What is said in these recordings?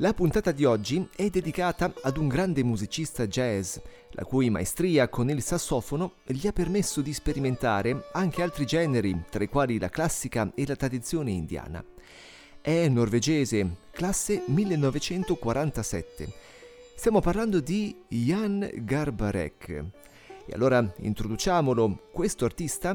La puntata di oggi è dedicata ad un grande musicista jazz, la cui maestria con il sassofono gli ha permesso di sperimentare anche altri generi, tra i quali la classica e la tradizione indiana. È norvegese, classe 1947. Stiamo parlando di Jan Garbarek. E allora introduciamolo, questo artista,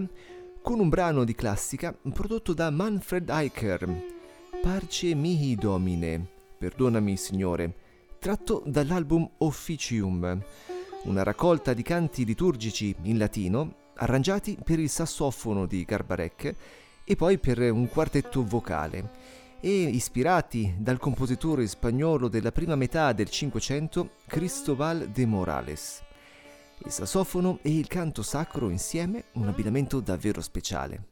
con un brano di classica prodotto da Manfred Eicher, Parce mihi domine, perdonami signore, tratto dall'album Officium, una raccolta di canti liturgici in latino arrangiati per il sassofono di Garbarek e poi per un quartetto vocale e ispirati dal compositore spagnolo della prima metà del Cinquecento Cristóbal de Morales. Il sassofono e il canto sacro insieme un abbinamento davvero speciale.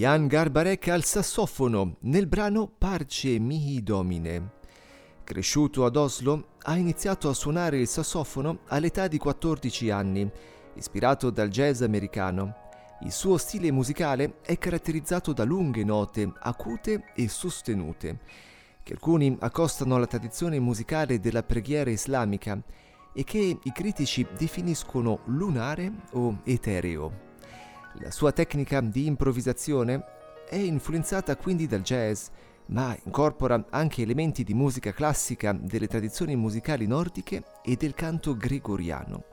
Jan Garbarek al sassofono nel brano Parce mihi domine. Cresciuto ad Oslo, ha iniziato a suonare il sassofono all'età di 14 anni, ispirato dal jazz americano. Il suo stile musicale è caratterizzato da lunghe note acute e sostenute, che alcuni accostano alla tradizione musicale della preghiera islamica e che i critici definiscono lunare o etereo. La sua tecnica di improvvisazione è influenzata quindi dal jazz, ma incorpora anche elementi di musica classica delle tradizioni musicali nordiche e del canto gregoriano.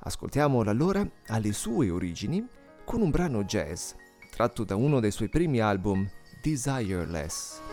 Ascoltiamolo allora alle sue origini con un brano jazz tratto da uno dei suoi primi album, Desireless.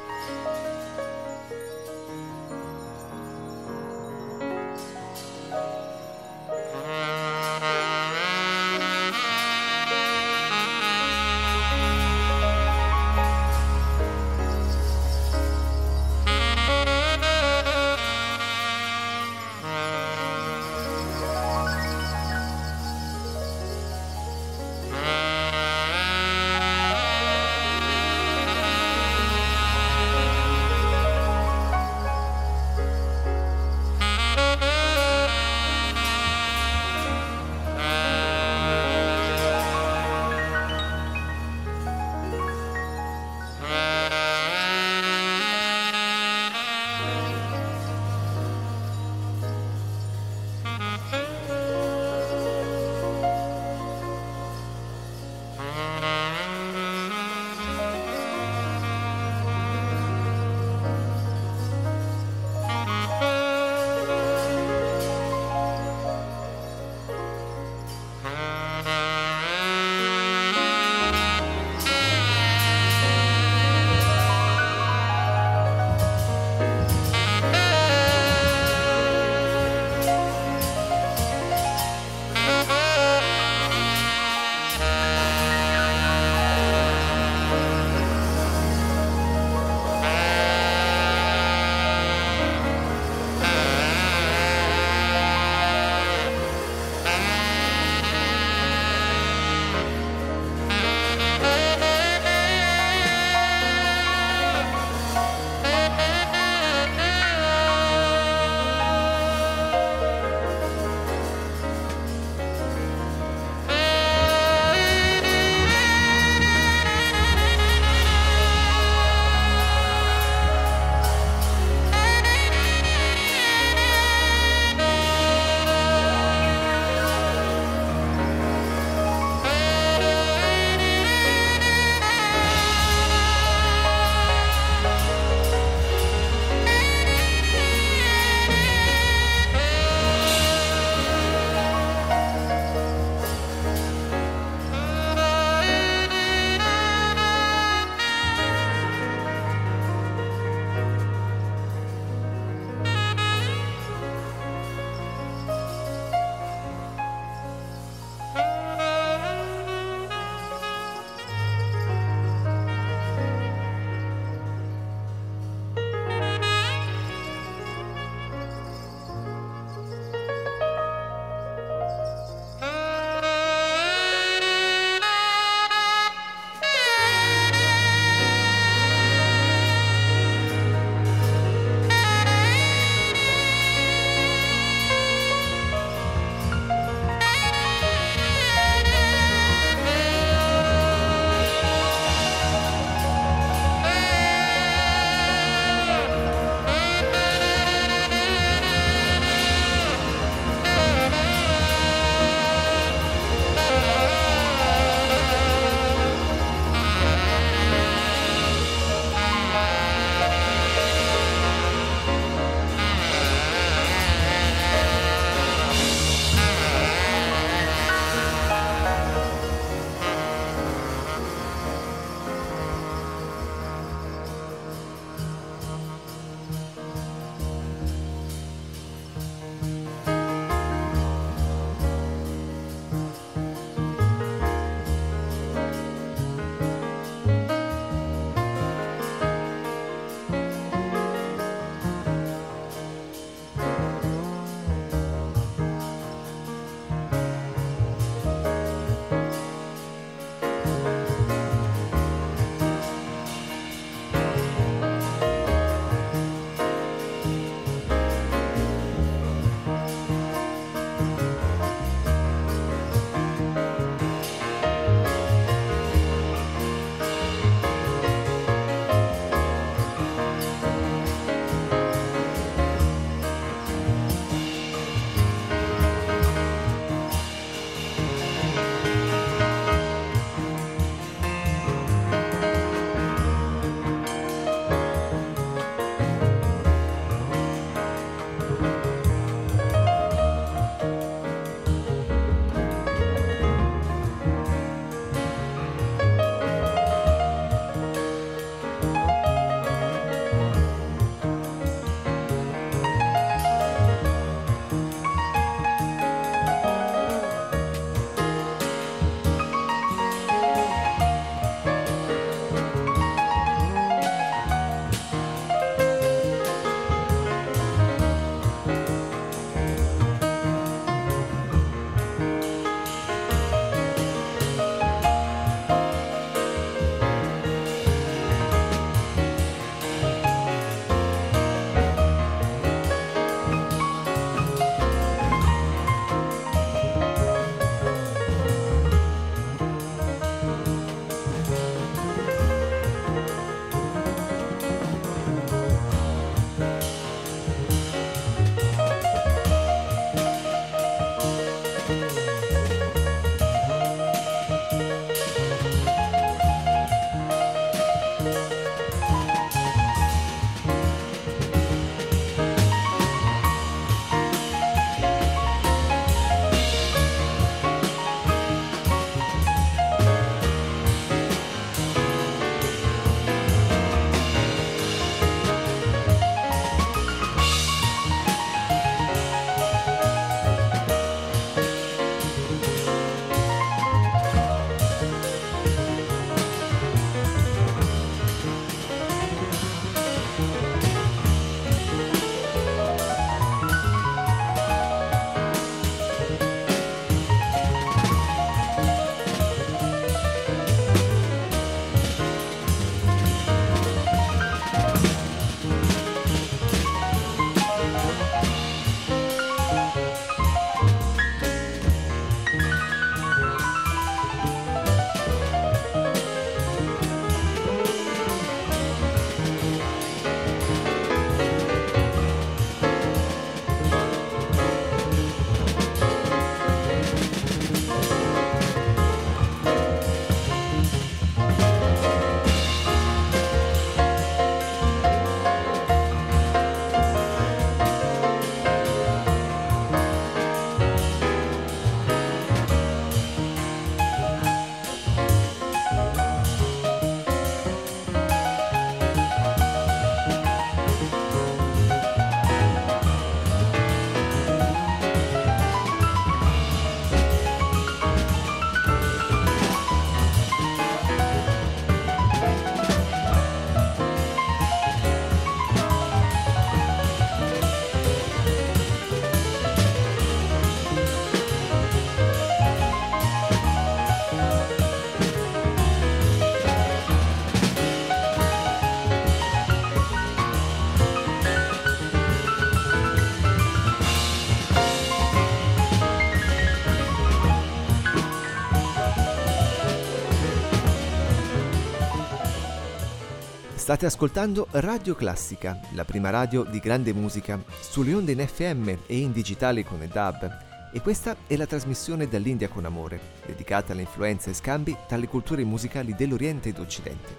State ascoltando Radio Classica, la prima radio di grande musica, sulle onde in FM e in digitale con il DAB. E questa è la trasmissione dall'India con amore, dedicata alle influenze e scambi tra le culture musicali dell'Oriente ed Occidente.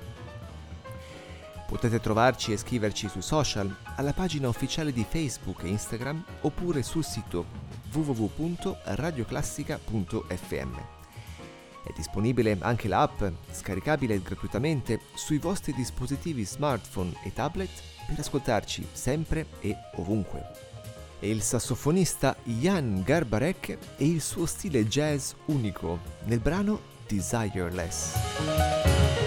Potete trovarci e scriverci sui social, alla pagina ufficiale di Facebook e Instagram oppure sul sito www.radioclassica.fm. È disponibile anche l'app, scaricabile gratuitamente sui vostri dispositivi smartphone e tablet per ascoltarci sempre e ovunque. È il sassofonista Jan Garbarek e il suo stile jazz unico nel brano Desireless.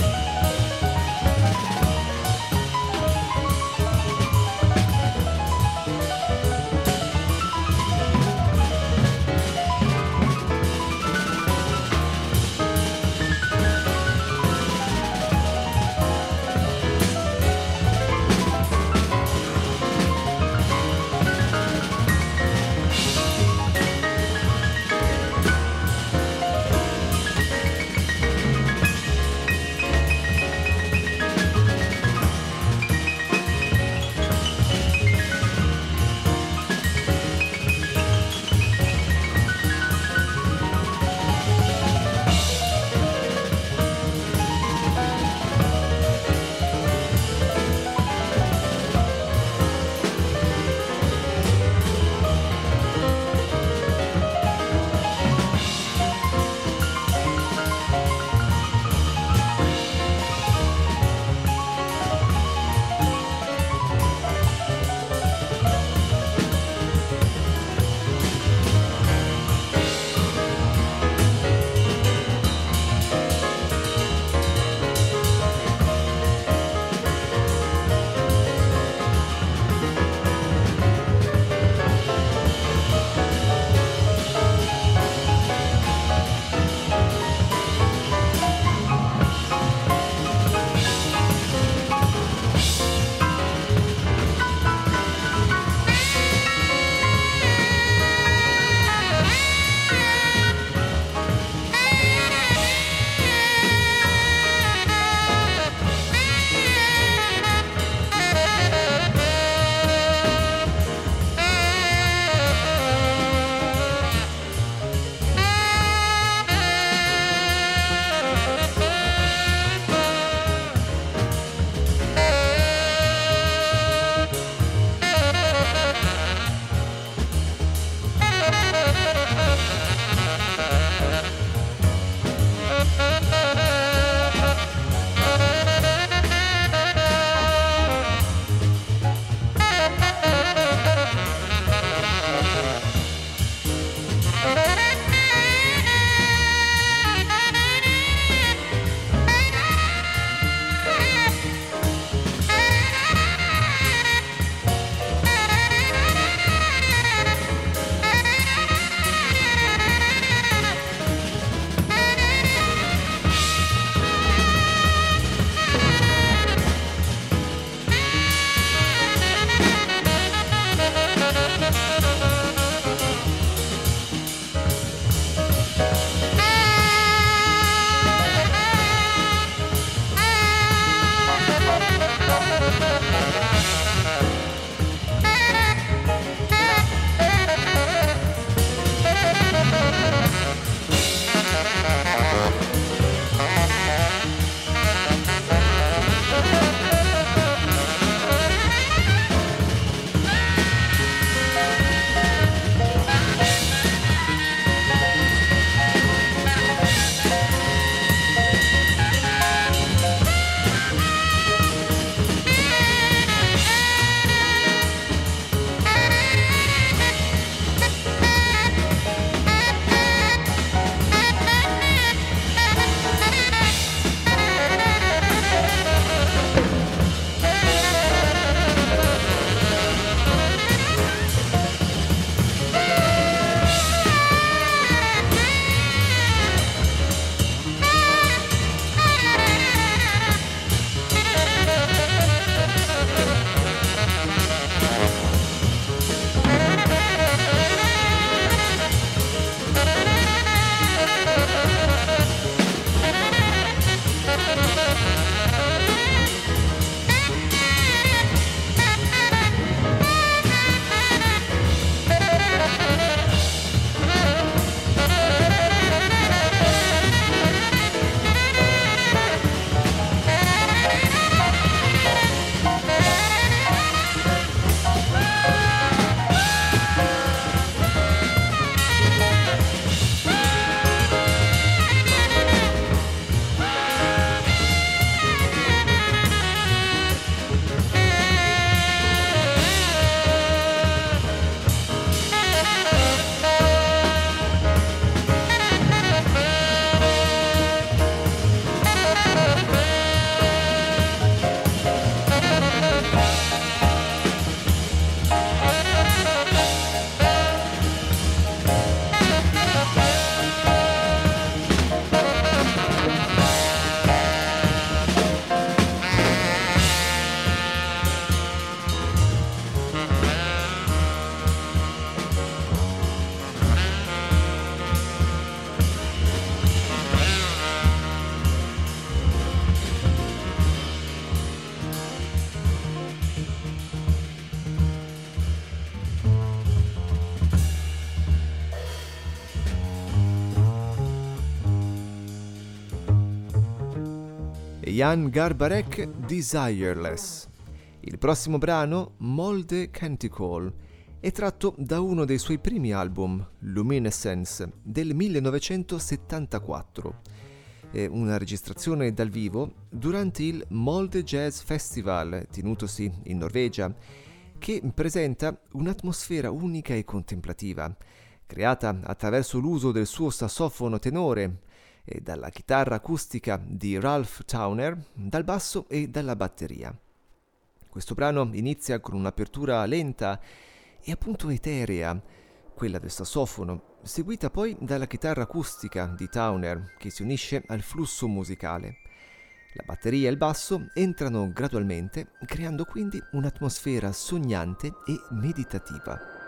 Jan Garbarek Desireless. Il prossimo brano, Molde Canticle, è tratto da uno dei suoi primi album, Luminescence, del 1974. È una registrazione dal vivo durante il Molde Jazz Festival, tenutosi in Norvegia, che presenta un'atmosfera unica e contemplativa, creata attraverso l'uso del suo sassofono tenore e dalla chitarra acustica di Ralph Towner, dal basso e dalla batteria. Questo brano inizia con un'apertura lenta e appunto eterea, quella del sassofono, seguita poi dalla chitarra acustica di Towner che si unisce al flusso musicale. La batteria e il basso entrano gradualmente, creando quindi un'atmosfera sognante e meditativa.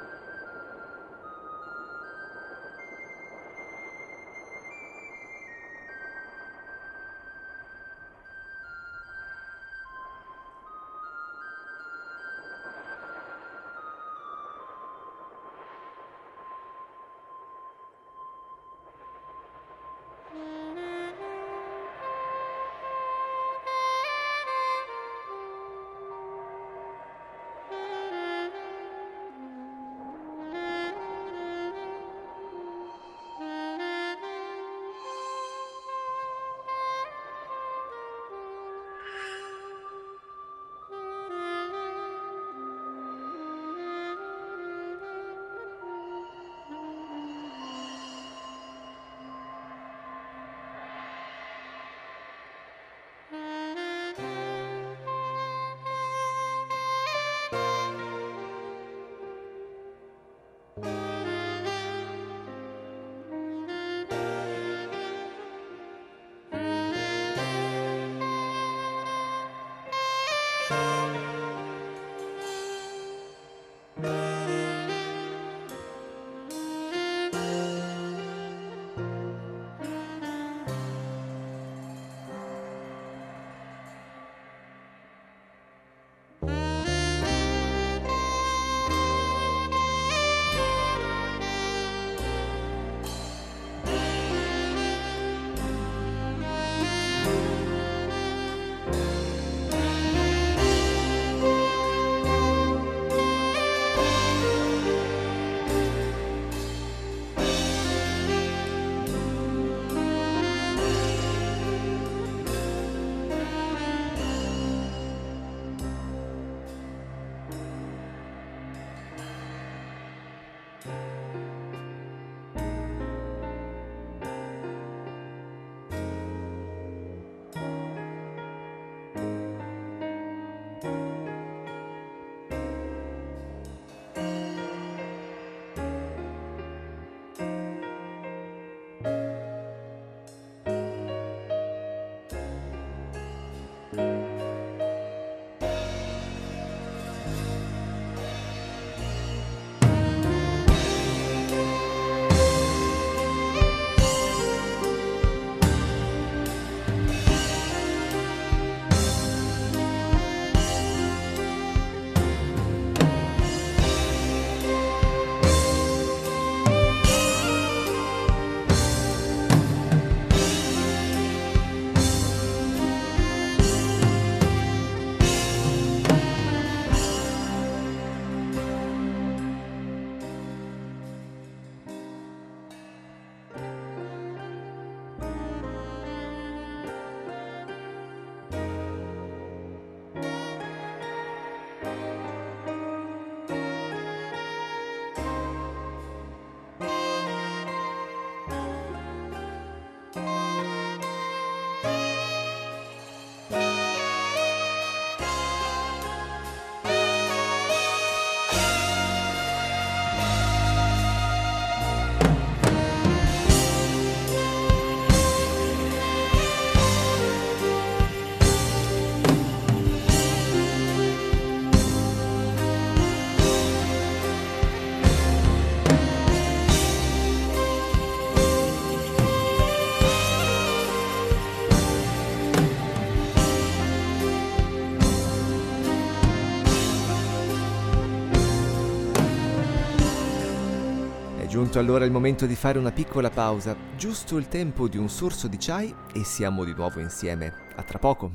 Giunto allora il momento di fare una piccola pausa, giusto il tempo di un sorso di chai e siamo di nuovo insieme. A tra poco.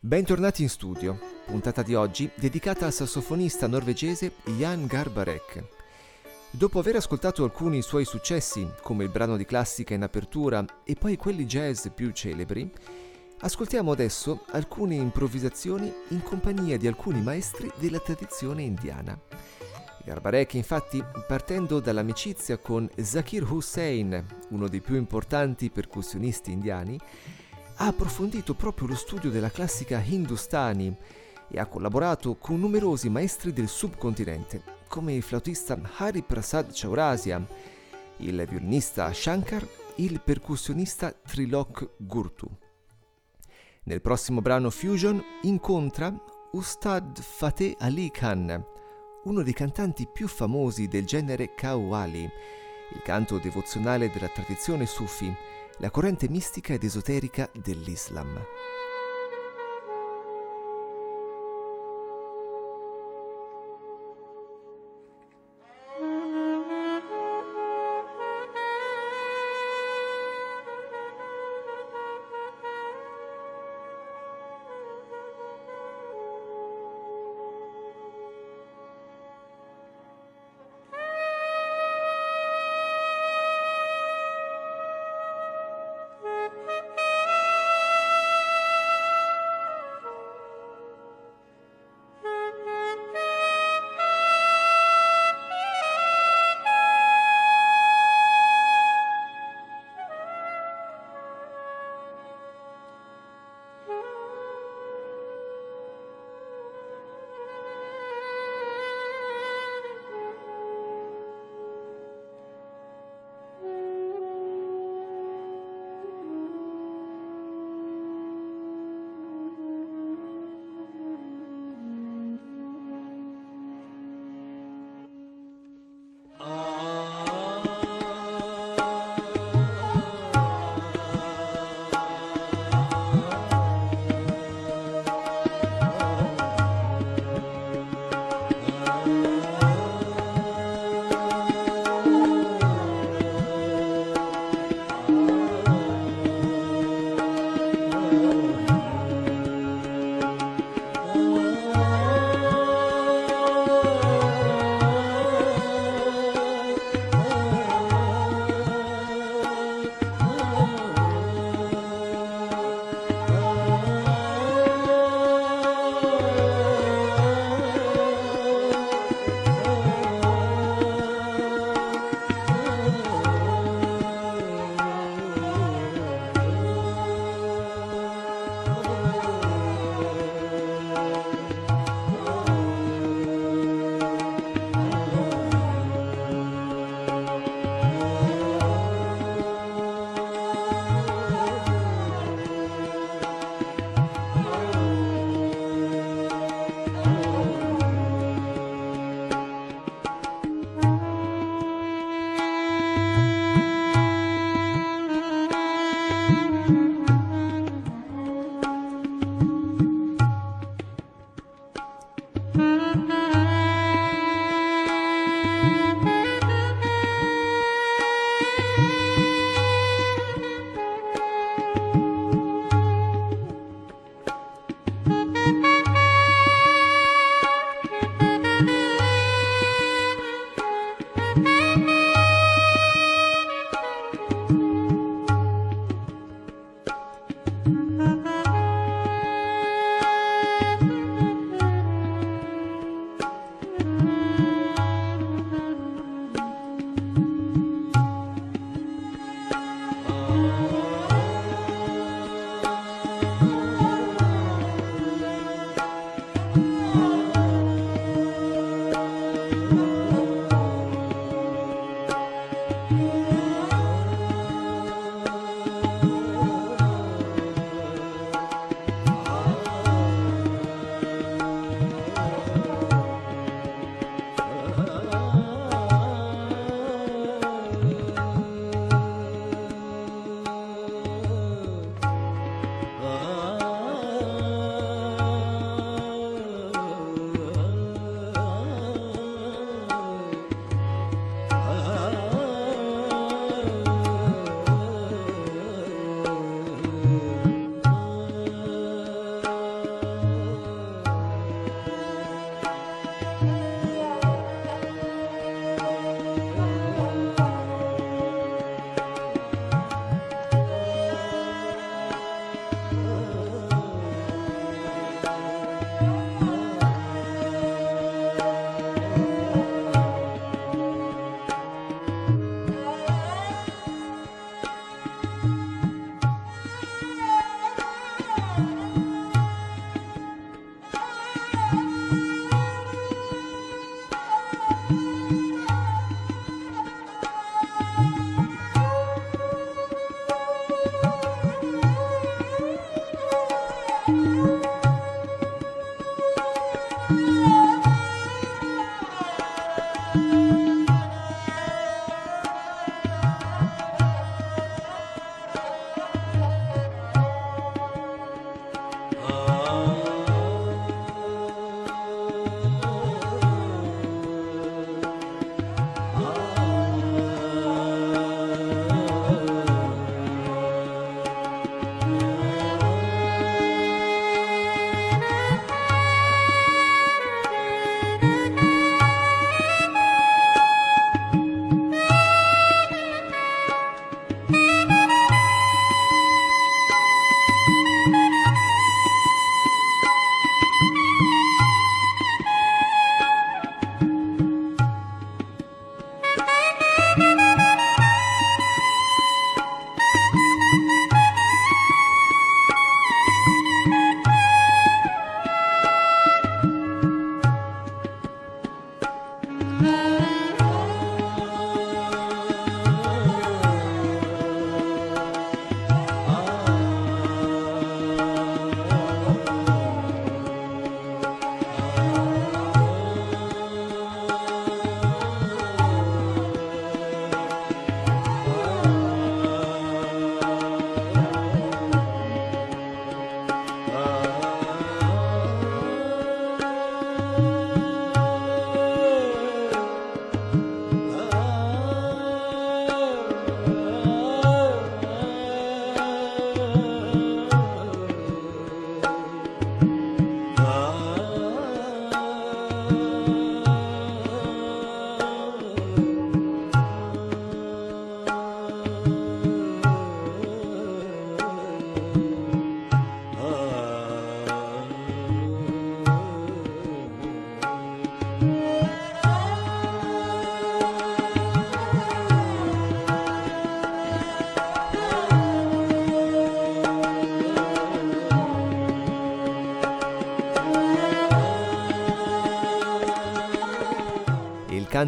Bentornati in studio, puntata di oggi dedicata al sassofonista norvegese Jan Garbarek. Dopo aver ascoltato alcuni suoi successi, come il brano di classica in apertura e poi quelli jazz più celebri, ascoltiamo adesso alcune improvvisazioni in compagnia di alcuni maestri della tradizione indiana. Garbarek, infatti, partendo dall'amicizia con Zakir Hussain, uno dei più importanti percussionisti indiani, ha approfondito proprio lo studio della classica hindustani e ha collaborato con numerosi maestri del subcontinente, come il flautista Hari Prasad Chaurasia, il violinista Shankar il percussionista Trilok Gurtu. Nel prossimo brano Fusion incontra Ustad Fateh Ali Khan, uno dei cantanti più famosi del genere Qawwali, il canto devozionale della tradizione sufi, la corrente mistica ed esoterica dell'Islam.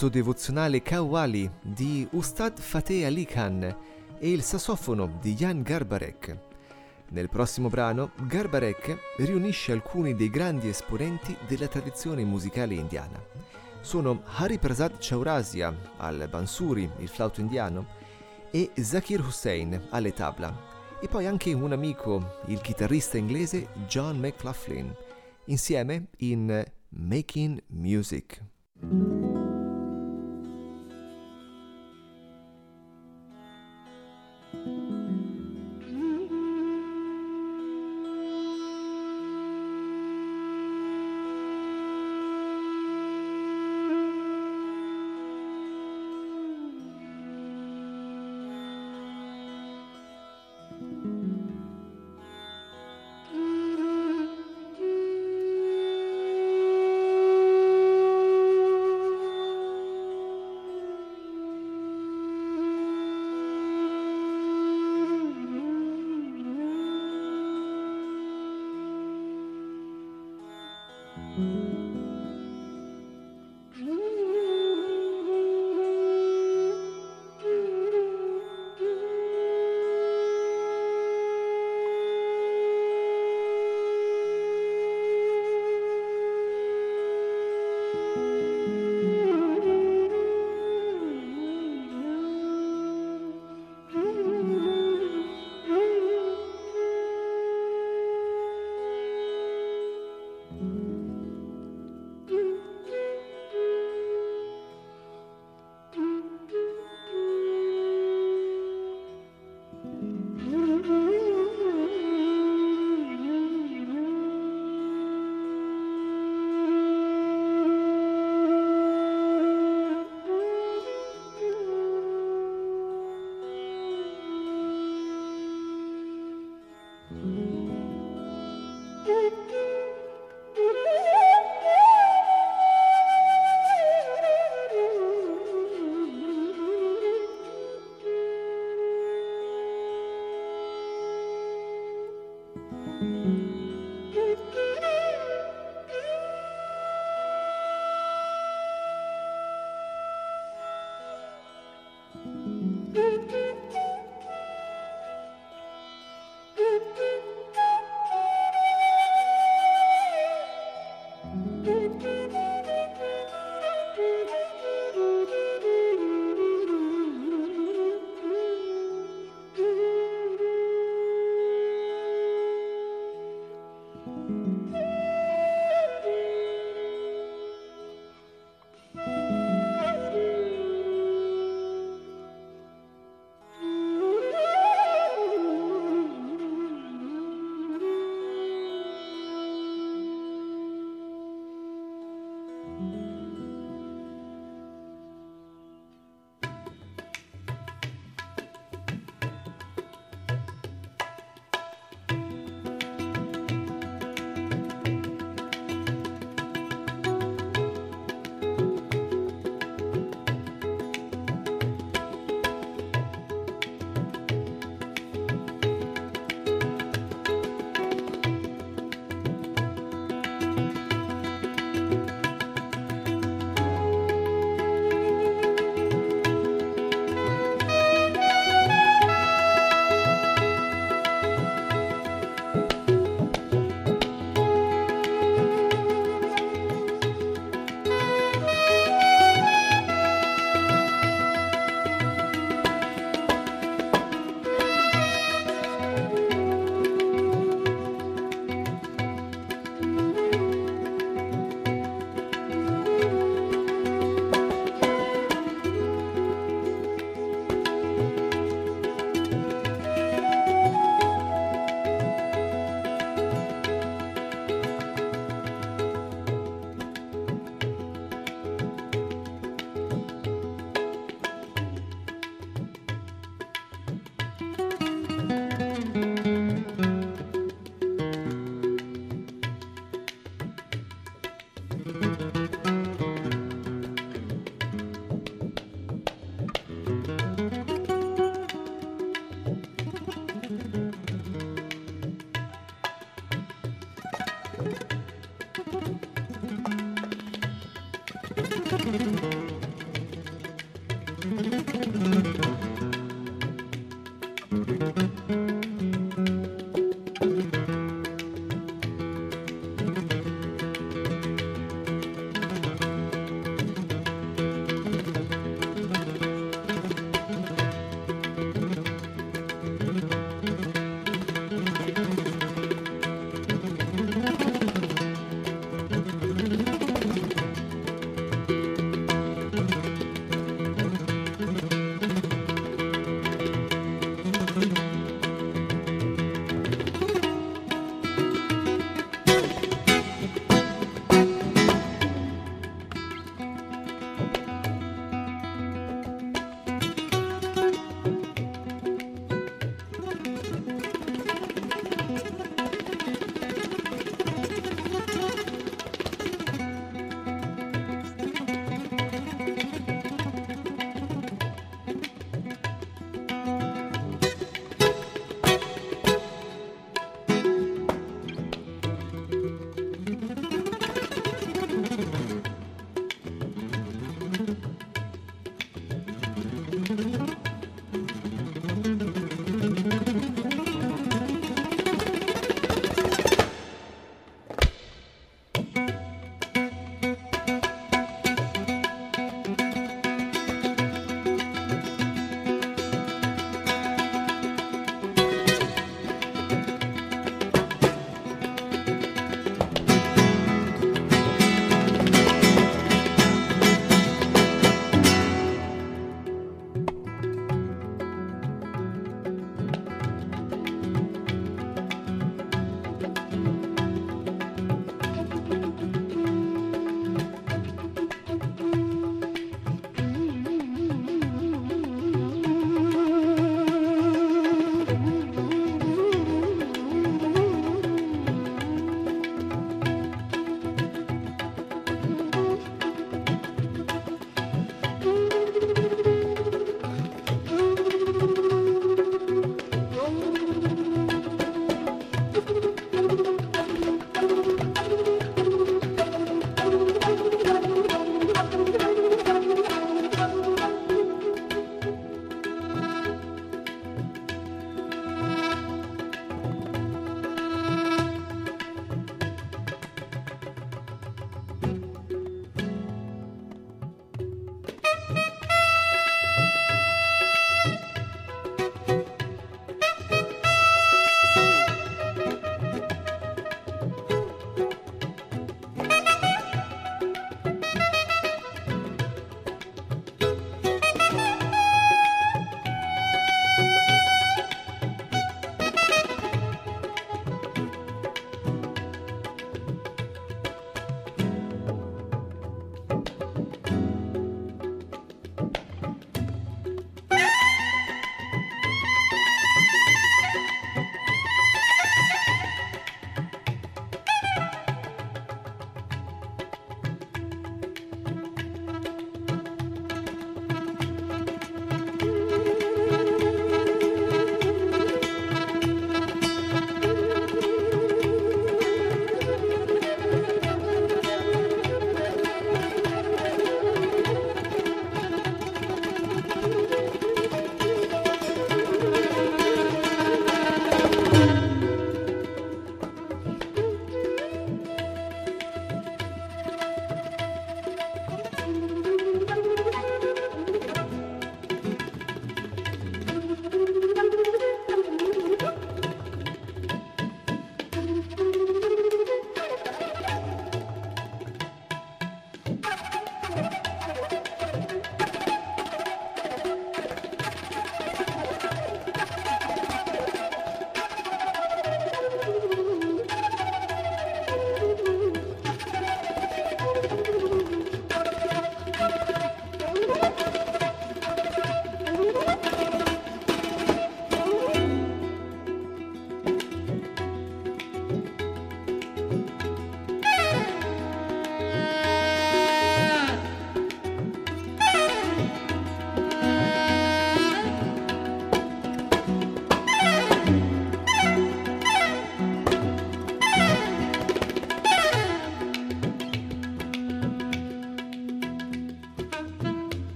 Canto devozionale Kawali di Ustad Fateh Ali Khan e il sassofono di Jan Garbarek. Nel prossimo brano, Garbarek riunisce alcuni dei grandi esponenti della tradizione musicale indiana. Sono Hari Prasad Chaurasia al bansuri, il flauto indiano, e Zakir Hussain alle tabla, e poi anche un amico, il chitarrista inglese John McLaughlin, insieme in Making Music.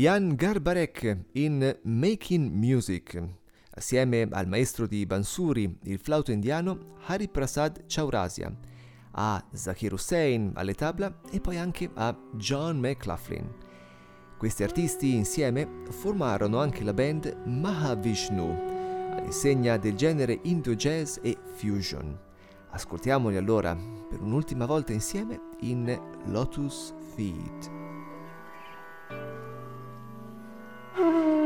Jan Garbarek in Making Music, assieme al maestro di Bansuri, il flauto indiano Hari Prasad Chaurasia, a Zakir Hussain alle tabla e poi anche a John McLaughlin. Questi artisti insieme formarono anche la band Mahavishnu, all'insegna del genere Indo Jazz e Fusion. Ascoltiamoli allora per un'ultima volta insieme in Lotus Feet. Mm-hmm.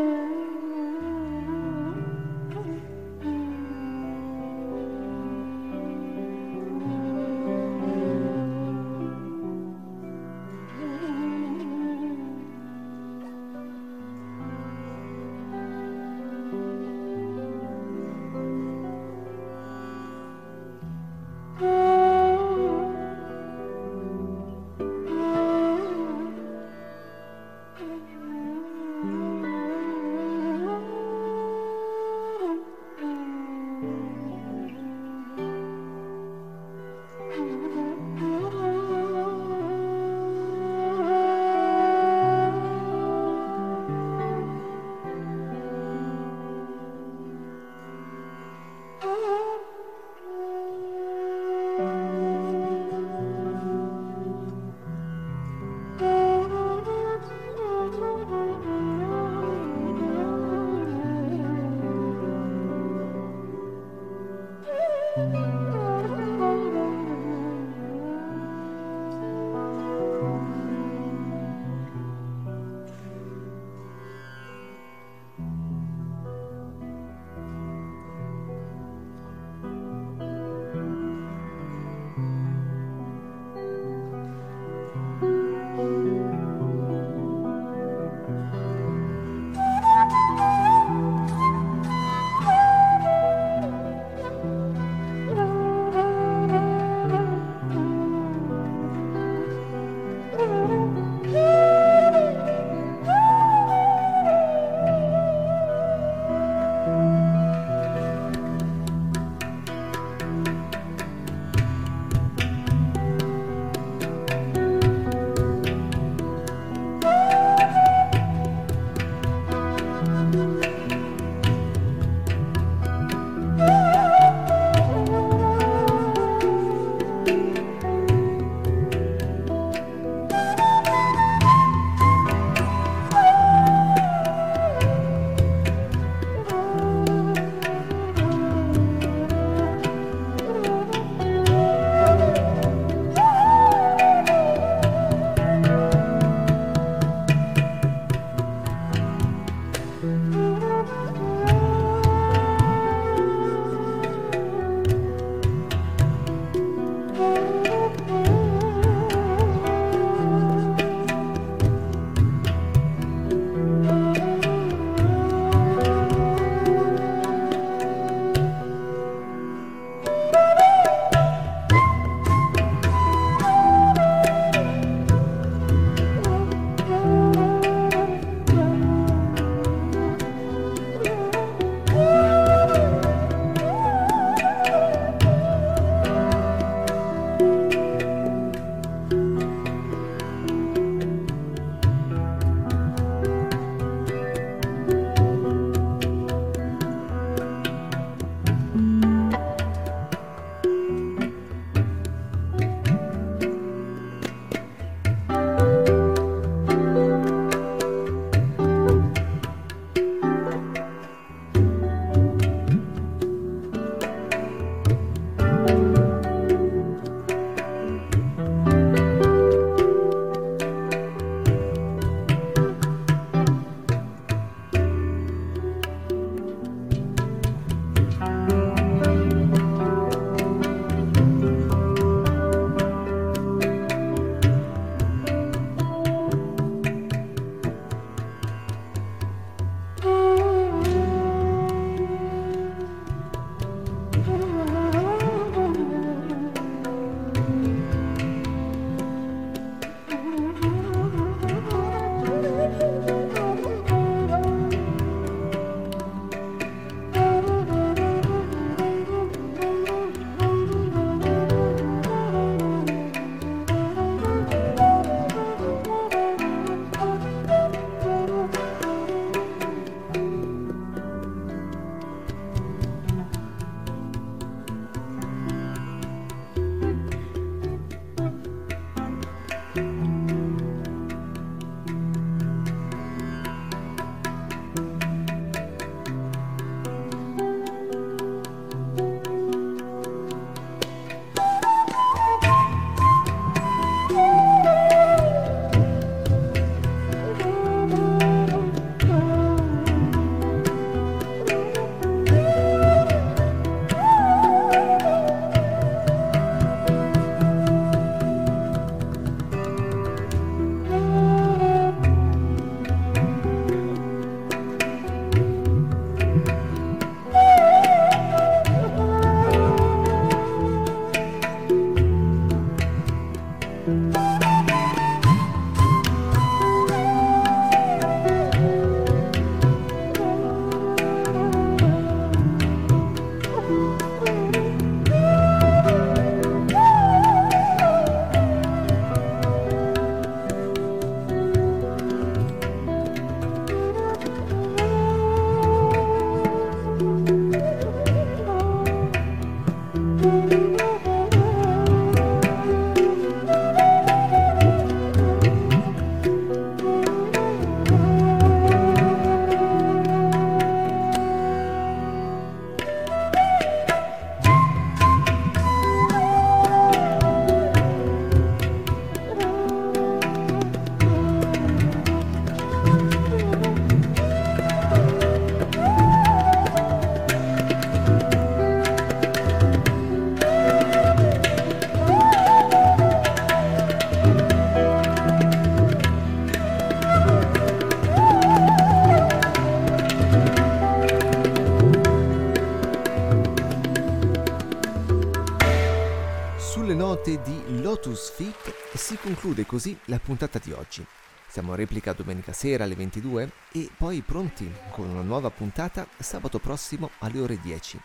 conclude così la puntata di oggi. Siamo in replica domenica sera alle 22 e poi pronti con una nuova puntata sabato prossimo alle ore 10.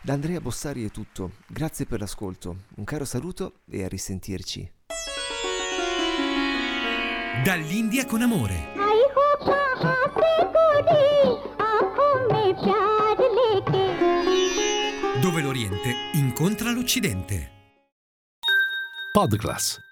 Da Andrea Bossari è tutto, grazie per l'ascolto, un caro saluto e a risentirci. Dall'India con amore. Dove l'Oriente incontra l'Occidente. Podcast